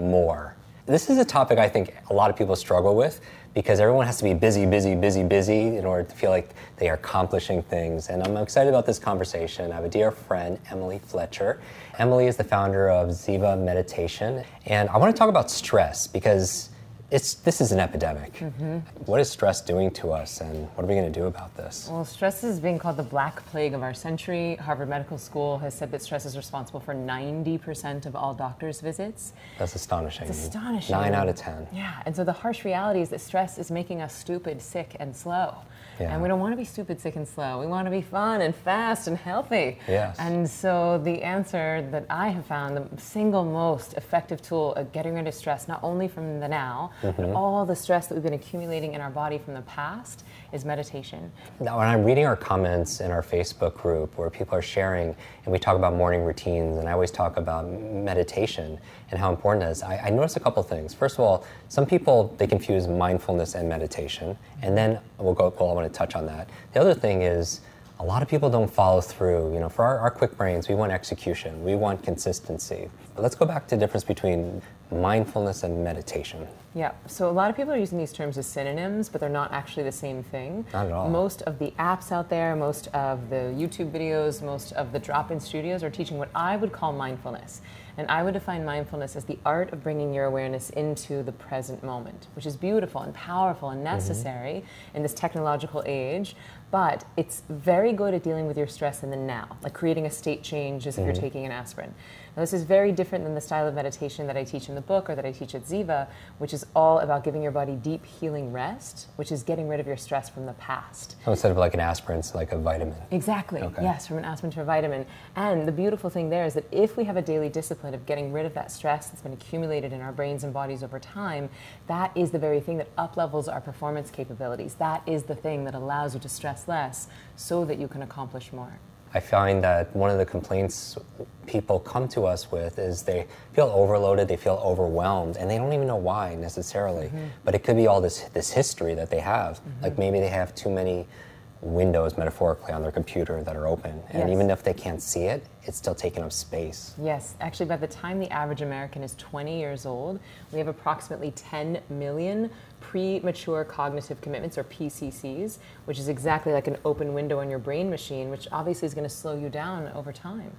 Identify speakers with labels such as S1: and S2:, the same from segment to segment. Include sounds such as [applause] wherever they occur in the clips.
S1: more? This is a topic I think a lot of people struggle with because everyone has to be busy, busy, busy, busy in order to feel like they are accomplishing things. And I'm excited about this conversation. I have a dear friend, Emily Fletcher. Emily is the founder of Ziva Meditation. And I want to talk about stress because it's, this is an epidemic.
S2: Mm-hmm.
S1: What is stress doing to us, and what are we going to do about this?
S2: Well, stress is being called the black plague of our century. Harvard Medical School has said that stress is responsible for 90% of all doctors' visits.
S1: That's astonishing.
S2: It's astonishing.
S1: Nine out of ten.
S2: Yeah, and so the harsh reality is that stress is making us stupid, sick, and slow.
S1: Yeah.
S2: And we don't want to be stupid, sick, and slow. We want to be fun and fast and healthy.
S1: Yes.
S2: And so the answer that I have found, the single most effective tool at getting rid of stress, not only from the now,
S1: Mm-hmm.
S2: but all the stress that we've been accumulating in our body from the past, is meditation.
S1: Now, when I'm reading our comments in our Facebook group where people are sharing and we talk about morning routines, and I always talk about meditation and how important it is, I, I notice a couple things. First of all, some people they confuse mindfulness and meditation, and then we'll go. Well, I want to touch on that. The other thing is a lot of people don't follow through. You know, for our, our quick brains, we want execution, we want consistency. But let's go back to the difference between mindfulness and meditation.
S2: Yeah, so a lot of people are using these terms as synonyms, but they're not actually the same thing.
S1: Not at all.
S2: Most of the apps out there, most of the YouTube videos, most of the drop in studios are teaching what I would call mindfulness. And I would define mindfulness as the art of bringing your awareness into the present moment, which is beautiful and powerful and mm-hmm. necessary in this technological age. But it's very good at dealing with your stress in the now, like creating a state change as if you're mm-hmm. taking an aspirin. Now, this is very different than the style of meditation that I teach in the book or that I teach at Ziva, which is all about giving your body deep healing rest, which is getting rid of your stress from the past.
S1: So instead of like an aspirin, it's like a vitamin.
S2: Exactly.
S1: Okay.
S2: Yes, from an aspirin to a vitamin. And the beautiful thing there is that if we have a daily discipline of getting rid of that stress that's been accumulated in our brains and bodies over time, that is the very thing that uplevels our performance capabilities. That is the thing that allows you to stress less so that you can accomplish more.
S1: I find that one of the complaints people come to us with is they feel overloaded, they feel overwhelmed, and they don't even know why necessarily.
S2: Mm-hmm.
S1: But it could be all this this history that they have. Like maybe they have too many windows metaphorically on their computer that are open, and
S2: Yes.
S1: even if they can't see it, it's still taking up space.
S2: Yes, actually, by the time the average American is 20 years old, we have approximately 10 million premature cognitive commitments, or PCCs, which is exactly like an open window on your brain machine, which obviously is going to slow you down over time.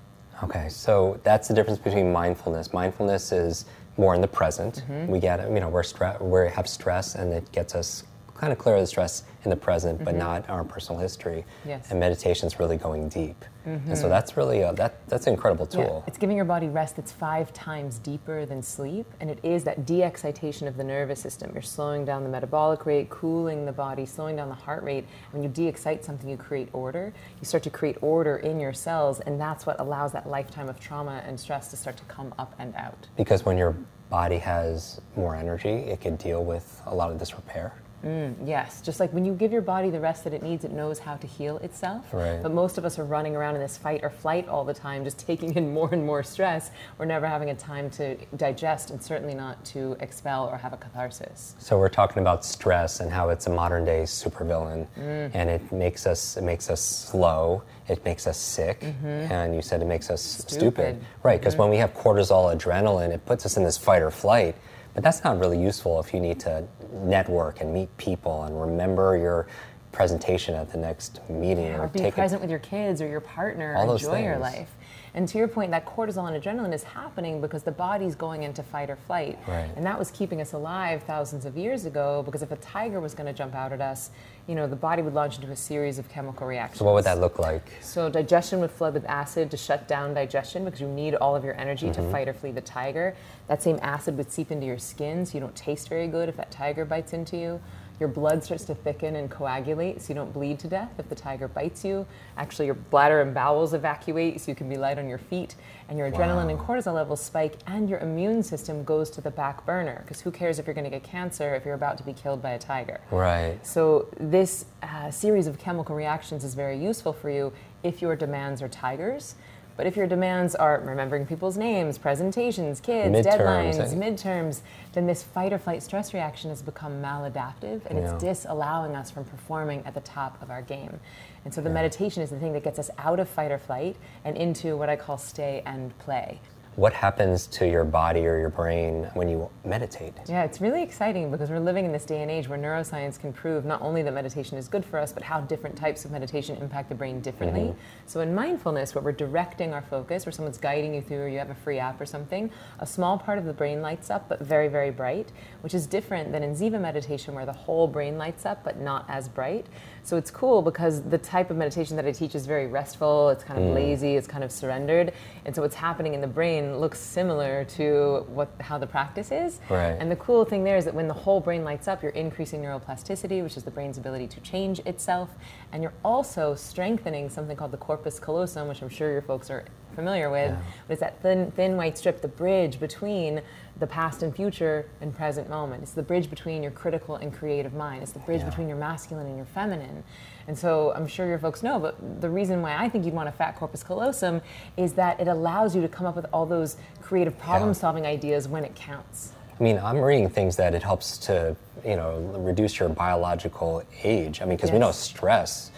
S1: Okay, so that's the difference between mindfulness. Mindfulness is more in the present.
S2: Mm-hmm.
S1: We get, you know, we're stre- we have stress, and it gets us kind of clear the stress in the present, but not our personal history.
S2: Mm-hmm. Yes. Mm-hmm.
S1: And meditation's really going deep, and so that's really a, that that's an incredible tool.
S2: It's giving your body rest that's five times deeper than sleep, and it is that de excitation of the nervous system. You're slowing down the metabolic rate, cooling the body, slowing down the heart rate. When you de excite something, you create order. You start to create order in your cells, and that's what allows that lifetime of trauma and stress to start to come up and out.
S1: Because when your body has more energy, it can deal with a lot of this repair.
S2: Mm, yes, just like when you give your body the rest that it needs, it knows how to heal itself.
S1: Right.
S2: But most of us are running around in this fight or flight all the time, just [laughs] taking in more and more stress. We're never having a time to digest and certainly not to expel or have a catharsis.
S1: So we're talking about stress and how it's a modern day supervillain, mm. and it makes us it makes us slow. It makes us sick, mm-hmm. and you said it makes us stupid,
S2: Stupid.
S1: right? Because mm-hmm. when we have cortisol, adrenaline, it puts us in this fight or flight. But that's not really useful if you need to network and meet people and remember your presentation at the next meeting
S2: or
S1: or
S2: be
S1: take
S2: present
S1: it.
S2: with your kids or your partner,
S1: All
S2: enjoy your life. And to your point, that cortisol and adrenaline is happening because the body's going into fight or flight.
S1: Right.
S2: And that was keeping us alive thousands of years ago because if a tiger was going to jump out at us, you know, the body would launch into a series of chemical reactions.
S1: So what would that look like?
S2: So digestion would flood with acid to shut down digestion because you need all of your energy
S1: Mm-hmm.
S2: to fight or flee the tiger. That same acid would seep into your skin so you don't taste very good if that tiger bites into you. Your blood starts to thicken and coagulate so you don't bleed to death if the tiger bites you. Actually, your bladder and bowels evacuate so you can be light on your feet, and your adrenaline and cortisol levels spike, and your immune system goes to the back burner because who cares if you're going to get cancer if you're about to be killed by a tiger?
S1: Right.
S2: So, this uh, series of chemical reactions is very useful for you if your demands are tigers. But if your demands are remembering people's names, presentations, kids,
S1: Midterms,
S2: deadlines,
S1: eh?
S2: midterms, then this fight or flight stress reaction has become maladaptive and
S1: Yeah.
S2: it's disallowing us from performing at the top of our game. And so the meditation is the thing that gets us out of fight or flight and into what I call stay and play.
S1: What happens to your body or your brain when you meditate?
S2: Yeah, it's really exciting because we're living in this day and age where neuroscience can prove not only that meditation is good for us, but how different types of meditation impact the brain differently. Mm-hmm. So, in mindfulness, where we're directing our focus, where someone's guiding you through, or you have a free app or something, a small part of the brain lights up, but very, very bright, which is different than in Ziva meditation, where the whole brain lights up, but not as bright. So, it's cool because the type of meditation that I teach is very restful, it's kind of mm. lazy, it's kind of surrendered. And so, what's happening in the brain looks similar to what how the practice is.
S1: Right.
S2: And the cool thing there is that when the whole brain lights up, you're increasing neuroplasticity, which is the brain's ability to change itself, and you're also strengthening something called the corpus callosum, which I'm sure your folks are familiar with. But it's that thin, thin white strip, the bridge between the past and future and present moment. It's the bridge between your critical and creative mind. It's the bridge
S1: Yeah.
S2: between your masculine and your feminine. And so I'm sure your folks know, but the reason why I think you'd want a fat corpus callosum is that it allows you to come up with all those creative problem solving ideas when it counts.
S1: I mean, I'm reading things that it helps to, you know, reduce your biological age. I mean, because we know stress.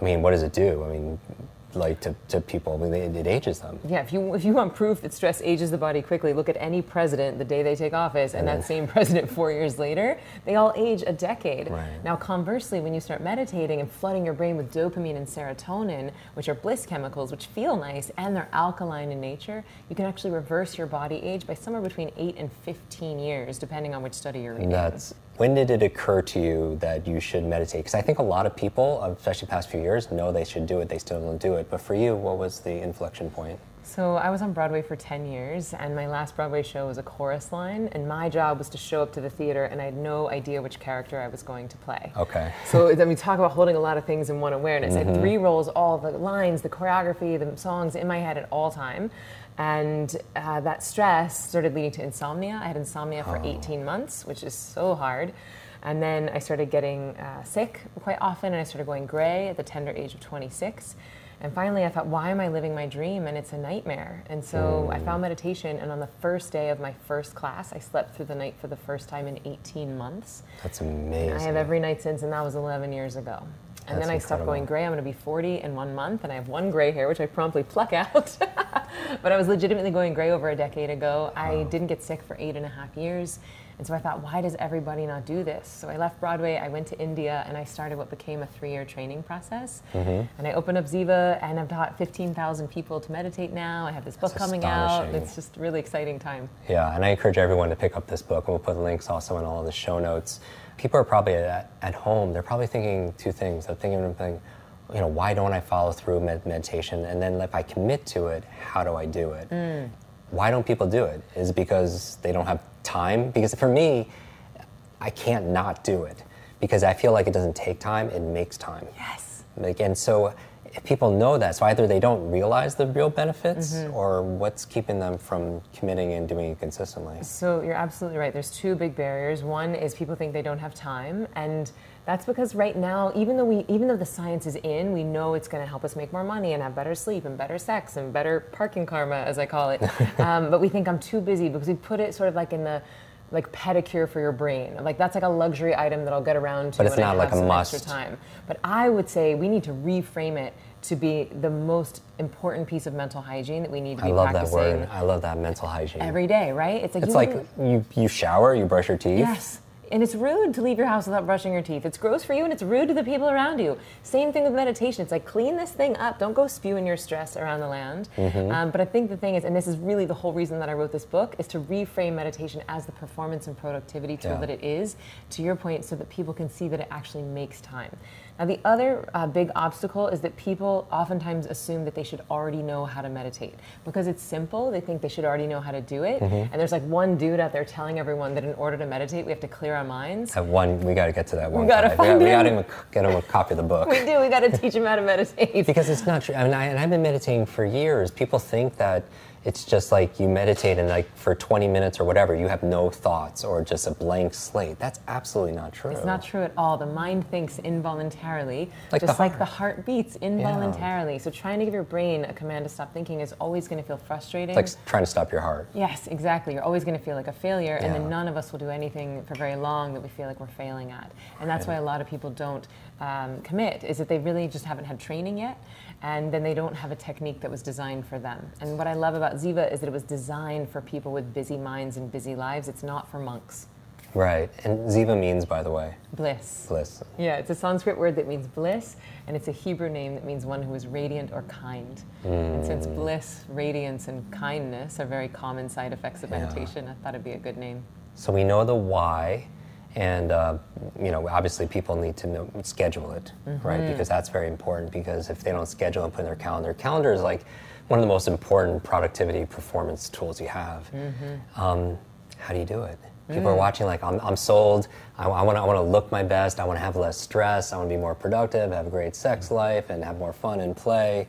S1: I mean, what does it do? I mean, like to, to people, I mean, it, it ages them.
S2: Yeah, if you if you want proof that stress ages the body quickly, look at any president the day they take office, and that same president four years later, they all age a decade.
S1: Right.
S2: Now, conversely, when you start meditating and flooding your brain with dopamine and serotonin, which are bliss chemicals, which feel nice and they're alkaline in nature, you can actually reverse your body age by somewhere between eight and fifteen years, depending on which study you're reading.
S1: That's when did it occur to you that you should meditate? Because I think a lot of people, especially the past few years, know they should do it. They still don't do it. But for you, what was the inflection point?
S2: So I was on Broadway for 10 years, and my last Broadway show was a chorus line, and my job was to show up to the theater, and I had no idea which character I was going to play.
S1: Okay.
S2: So then we talk about holding a lot of things in one awareness. I had mm-hmm. three roles, all the lines, the choreography, the songs in my head at all time. And uh, that stress started leading to insomnia. I had insomnia for 18 months, which is so hard. And then I started getting uh, sick quite often, and I started going gray at the tender age of 26. And finally, I thought, why am I living my dream? And it's a nightmare. And so I found meditation, and on the first day of my first class, I slept through the night for the first time in 18 months.
S1: That's amazing.
S2: I have every night since, and that was 11 years ago. And
S1: That's
S2: then I stopped going gray. I'm going to be 40 in one month, and I have one gray hair, which I promptly pluck out. [laughs] but I was legitimately going gray over a decade ago. I didn't get sick for eight and a half years. And so I thought, why does everybody not do this? So I left Broadway, I went to India, and I started what became a three year training process.
S1: Mm-hmm.
S2: And I opened up Ziva, and I've taught 15,000 people to meditate now. I have this book
S1: That's
S2: coming out. It's just a really exciting time.
S1: Yeah, and I encourage everyone to pick up this book. We'll put links also in all of the show notes. People are probably at, at home. They're probably thinking two things. They're thinking, you know, why don't I follow through med- meditation? And then if I commit to it, how do I do it? Mm. Why don't people do it? Is it because they don't have time? Because for me, I can't not do it because I feel like it doesn't take time. It makes time.
S2: Yes.
S1: Like, and so if people know that, so either they don't realize the real benefits mm-hmm. or what's keeping them from committing and doing it consistently.
S2: So you're absolutely right. There's two big barriers. One is people think they don't have time, and that's because right now, even though we, even though the science is in, we know it's going to help us make more money and have better sleep and better sex and better parking karma, as I call it. [laughs] um, but we think I'm too busy because we put it sort of like in the like pedicure for your brain. Like that's like a luxury item that I'll get around to
S1: But it's
S2: when I
S1: not like a must.
S2: extra time. But I would say we need to reframe it to be the most important piece of mental hygiene that we need to
S1: I
S2: be
S1: love that word. I love that mental hygiene.
S2: every day, right? It's like
S1: it's
S2: you
S1: like you, you shower, you brush your teeth.
S2: Yes. And it's rude to leave your house without brushing your teeth. It's gross for you and it's rude to the people around you. Same thing with meditation. It's like clean this thing up. Don't go spewing your stress around the land. Um, but I think the thing is, and this is really the whole reason that I wrote this book, is to reframe meditation as the performance and productivity tool
S1: Yeah.
S2: that it is, to your point, so that people can see that it actually makes time. Now, the other uh, big obstacle is that people oftentimes assume that they should already know how to meditate. Because it's simple, they think they should already know how to do it. And there's like one dude out there telling everyone that in order to meditate, we have to clear our minds.
S1: That one, we got to get to that one.
S2: We gotta
S1: guy.
S2: find
S1: we got
S2: him.
S1: to get him a copy of the book. [laughs]
S2: We do. We got to teach them how to meditate.
S1: because it's not true. I mean, I, and I've been meditating for years. People think that it's just like you meditate and like for 20 minutes or whatever, you have no thoughts or just a blank slate. That's absolutely not true.
S2: It's not true at all. The mind thinks involuntarily,
S1: Like the
S2: just like the
S1: heart.
S2: beats involuntarily. So trying to give your brain a command to stop thinking is always going to feel frustrating.
S1: It's like trying to stop your heart.
S2: Yes, exactly. You're always going to feel like a failure, and then none of us will do anything for very long that we feel like we're failing at. And that's why a lot of people don't um, commit, is that they really just haven't had training yet, and then they don't have a technique that was designed for them. And what I love about Ziva is that it was designed for people with busy minds and busy lives. It's not for monks.
S1: Right. And Ziva means, by the way,
S2: Bliss.
S1: bliss.
S2: Yeah, it's a Sanskrit word that means bliss, and it's a Hebrew name that means one who is radiant or kind. And since
S1: Mm.
S2: bliss, radiance, and kindness are very common side effects of
S1: Yeah.
S2: meditation, I thought it'd be a good name.
S1: So we know the why, and uh, you know, obviously people need to know, schedule it, right? Because that's very important. Because if they don't schedule and put in their calendar, calendar is like one of the most important productivity performance tools you have. Um, how do you do it? People are watching like I'm, I'm sold. I, want to I want to look my best. I want to have less stress. I want to be more productive. Have a great sex life and have more fun and play.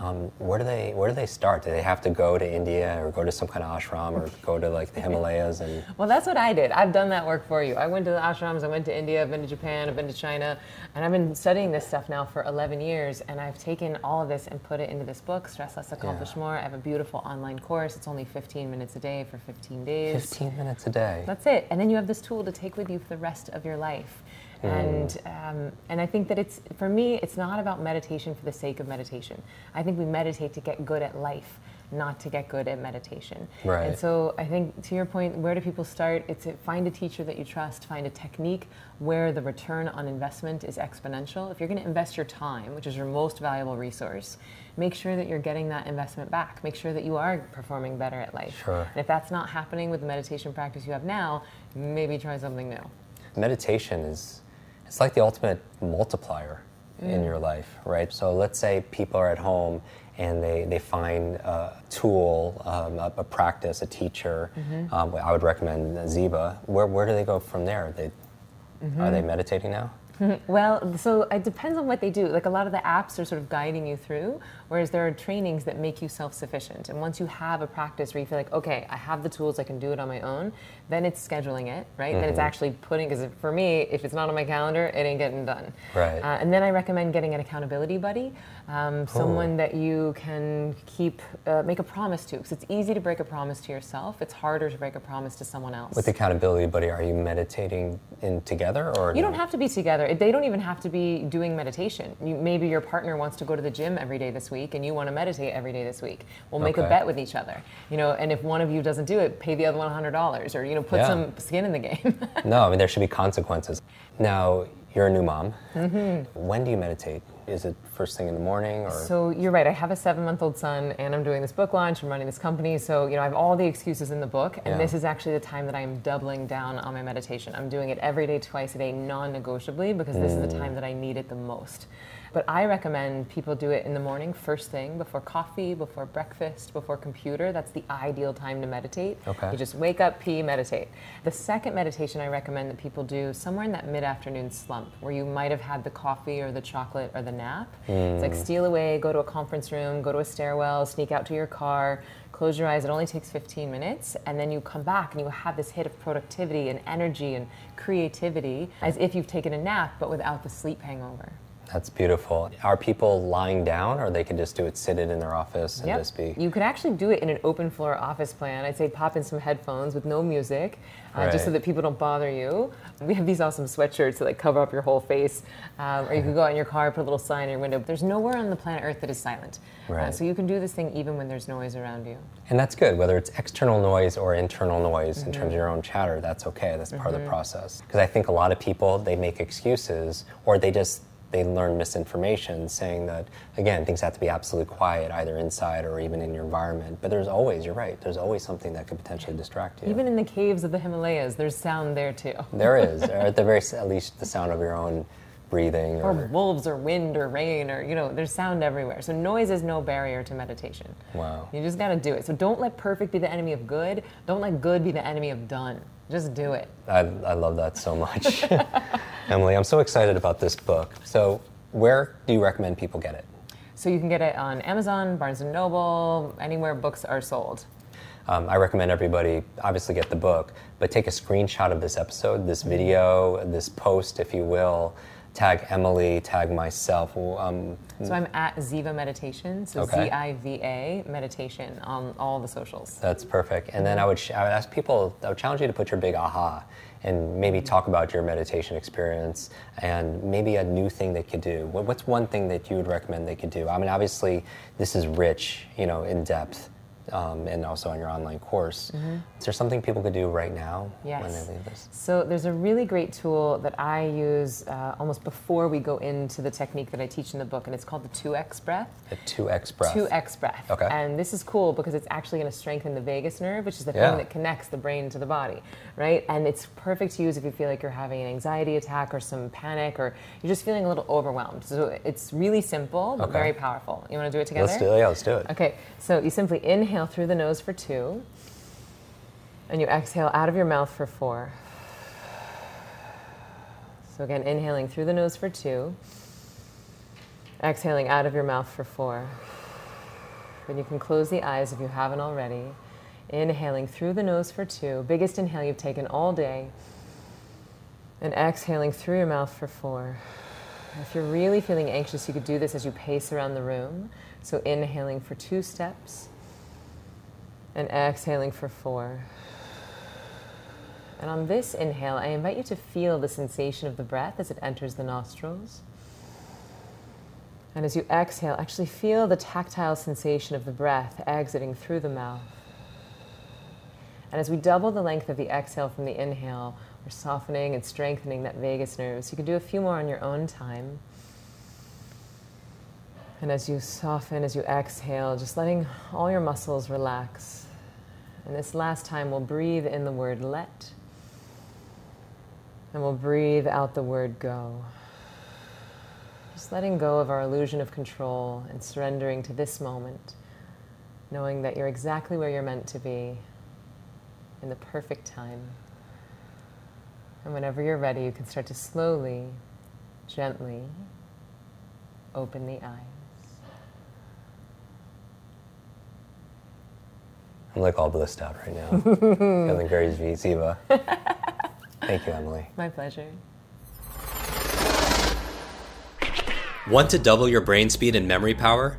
S1: Um, where do they Where do they start? Do they have to go to India or go to some kind of ashram or go to like the Himalayas and
S2: Well, that's what I did. I've done that work for you. I went to the ashrams, I went to India, I've been to Japan, I've been to China, and I've been studying this stuff now for 11 years. And I've taken all of this and put it into this book, Stress Less, Accomplish
S1: Yeah.
S2: More. I have a beautiful online course. It's only 15 minutes a day for 15 days.
S1: 15 minutes a day?
S2: That's it. And then you have this tool to take with you for the rest of your life. And um, and I think that it's for me, it's not about meditation for the sake of meditation. I think we meditate to get good at life, not to get good at meditation.
S1: Right.
S2: And so I think to your point, where do people start? It's to find a teacher that you trust, find a technique where the return on investment is exponential. If you're going to invest your time, which is your most valuable resource, make sure that you're getting that investment back. Make sure that you are performing better at life.
S1: Sure.
S2: And if that's not happening with the meditation practice you have now, maybe try something new.
S1: Meditation is it's like the ultimate multiplier in your life, right? So let's say people are at home and they, they find a tool, um, a, a practice, a teacher. Um, I would recommend Ziva. Where, where do they go from there? They, Are they meditating now? [laughs]
S2: Well, so it depends on what they do. Like a lot of the apps are sort of guiding you through, whereas there are trainings that make you self sufficient. And once you have a practice where you feel like, okay, I have the tools, I can do it on my own, then it's scheduling it, right? Then it's actually putting, because for me, if it's not on my calendar, it ain't getting done.
S1: Right.
S2: Uh, and then I recommend getting an accountability buddy, um, someone that you can keep, uh, make a promise to. Because it's easy to break a promise to yourself, it's harder to break a promise to someone else.
S1: With accountability buddy, are you meditating in together or
S2: You
S1: no?
S2: don't have to be together. They don't even have to be doing meditation. You, maybe your partner wants to go to the gym every day this week, and you want to meditate every day this week. We'll make a bet with each other. You know, and if one of you doesn't do it, pay the other one hundred dollars, or you know, put
S1: Yeah.
S2: some skin in the game. [laughs]
S1: No, I mean there should be consequences. Now you're a new mom.
S2: Mm-hmm.
S1: When do you meditate? Is it first thing in the morning or?
S2: So you're right. I have a seven-month-old son, and I'm doing this book launch. I'm running this company, so you know I have all the excuses in the book, and
S1: Yeah.
S2: this is actually the time that I am doubling down on my meditation. I'm doing it every day, twice a day, non-negotiably, because this is the
S1: Mm.
S2: time that I need it the most. But I recommend people do it in the morning, first thing, before coffee, before breakfast, before computer. That's the ideal time to meditate.
S1: Okay.
S2: You just wake up, pee, meditate. The second meditation I recommend that people do somewhere in that mid-afternoon slump, where you might have had the coffee or the chocolate or the nap. It's like hmm. steal away, go to a conference room, go to a stairwell, sneak out to your car, close your eyes. It only takes 15 minutes, and then you come back and you have this hit of productivity and energy and creativity, as if you've taken a nap, but without the sleep hangover.
S1: That's beautiful. Are people lying down, or they can just do it seated in their office and
S2: Yep.
S1: just be?
S2: You could actually do it in an open floor office plan. I'd say pop in some headphones with no music, uh, just so that people don't bother you. We have these awesome sweatshirts that like cover up your whole face, um, or you could go out in your car, put a little sign in your window. There's nowhere on the planet Earth that is silent, Uh, so you can do this thing even when there's noise around you.
S1: And that's good, whether it's external noise or internal noise in
S2: Mm-hmm.
S1: terms of your own chatter, that's okay. That's part of the process. Because I think a lot of people, they make excuses or they just, they learn misinformation saying that, again, things have to be absolutely quiet, either inside or even in your environment. But there's always, you're right, there's always something that could potentially distract you.
S2: Even in the caves of the Himalayas, there's sound there too. [laughs]
S1: there is, or at the very, at least the sound of your own breathing
S2: Or
S1: or,
S2: wolves, or wind, or rain, or you know, there's sound everywhere. So noise is no barrier to meditation.
S1: Wow.
S2: You just got to do it. So don't let perfect be the enemy of good. Don't let good be the enemy of done. Just do it.
S3: I, I love that so much. [laughs] Emily, I'm so excited about this book. So, where do you recommend people get it?
S2: So you can get it on Amazon, Barnes and Noble, anywhere books are sold.
S3: Um, I recommend everybody obviously get the book, but take a screenshot of this episode, this video, this post, if you will. Tag Emily, tag myself. Um,
S2: So I'm at Ziva Meditation, so
S3: Okay.
S2: Z I V A Meditation on all the socials.
S3: That's perfect. And then I would, sh- I would ask people, I would challenge you to put your big aha and maybe talk about your meditation experience and maybe a new thing they could do. What, what's one thing that you would recommend they could do? I mean, obviously, this is rich, you know, in depth. Um, and also on your online course. Is there something people could do right now when
S2: Mm-hmm.
S3: They leave this?
S2: So there's a really great tool that I use uh, almost before we go into the technique that I teach in the book, and it's called the 2x breath.
S3: A 2x breath.
S2: 2x breath.
S3: Okay.
S2: And this is cool because it's actually going to strengthen the vagus nerve, which is the
S3: Yeah.
S2: thing that connects the brain to the body, right? And it's perfect to use if you feel like you're having an anxiety attack or some panic or you're just feeling a little overwhelmed. So it's really simple but
S3: Okay.
S2: very powerful. You want to do it together?
S3: Let's do it. Yeah, let's do it.
S2: Okay, so you simply inhale through the nose for two, and you exhale out of your mouth for four. So again, inhaling through the nose for two, exhaling out of your mouth for four. Then you can close the eyes if you haven't already. Inhaling through the nose for two, biggest inhale you've taken all day, and exhaling through your mouth for four. If you're really feeling anxious, you could do this as you pace around the room. So inhaling for two steps and exhaling for four. And on this inhale, I invite you to feel the sensation of the breath as it enters the nostrils. And as you exhale, actually feel the tactile sensation of the breath exiting through the mouth. And as we double the length of the exhale from the inhale, we're softening and strengthening that vagus nerve. So you can do a few more on your own time. And as you soften, as you exhale, just letting all your muscles relax. And this last time, we'll breathe in the word let. And we'll breathe out the word go. Just letting go of our illusion of control and surrendering to this moment, knowing that you're exactly where you're meant to be in the perfect time. And whenever you're ready, you can start to slowly, gently open the eyes.
S3: I'm like all blissed out right now. [laughs] Feeling very Ziva. [laughs] Thank you, Emily.
S2: My pleasure.
S1: Want to double your brain speed and memory power?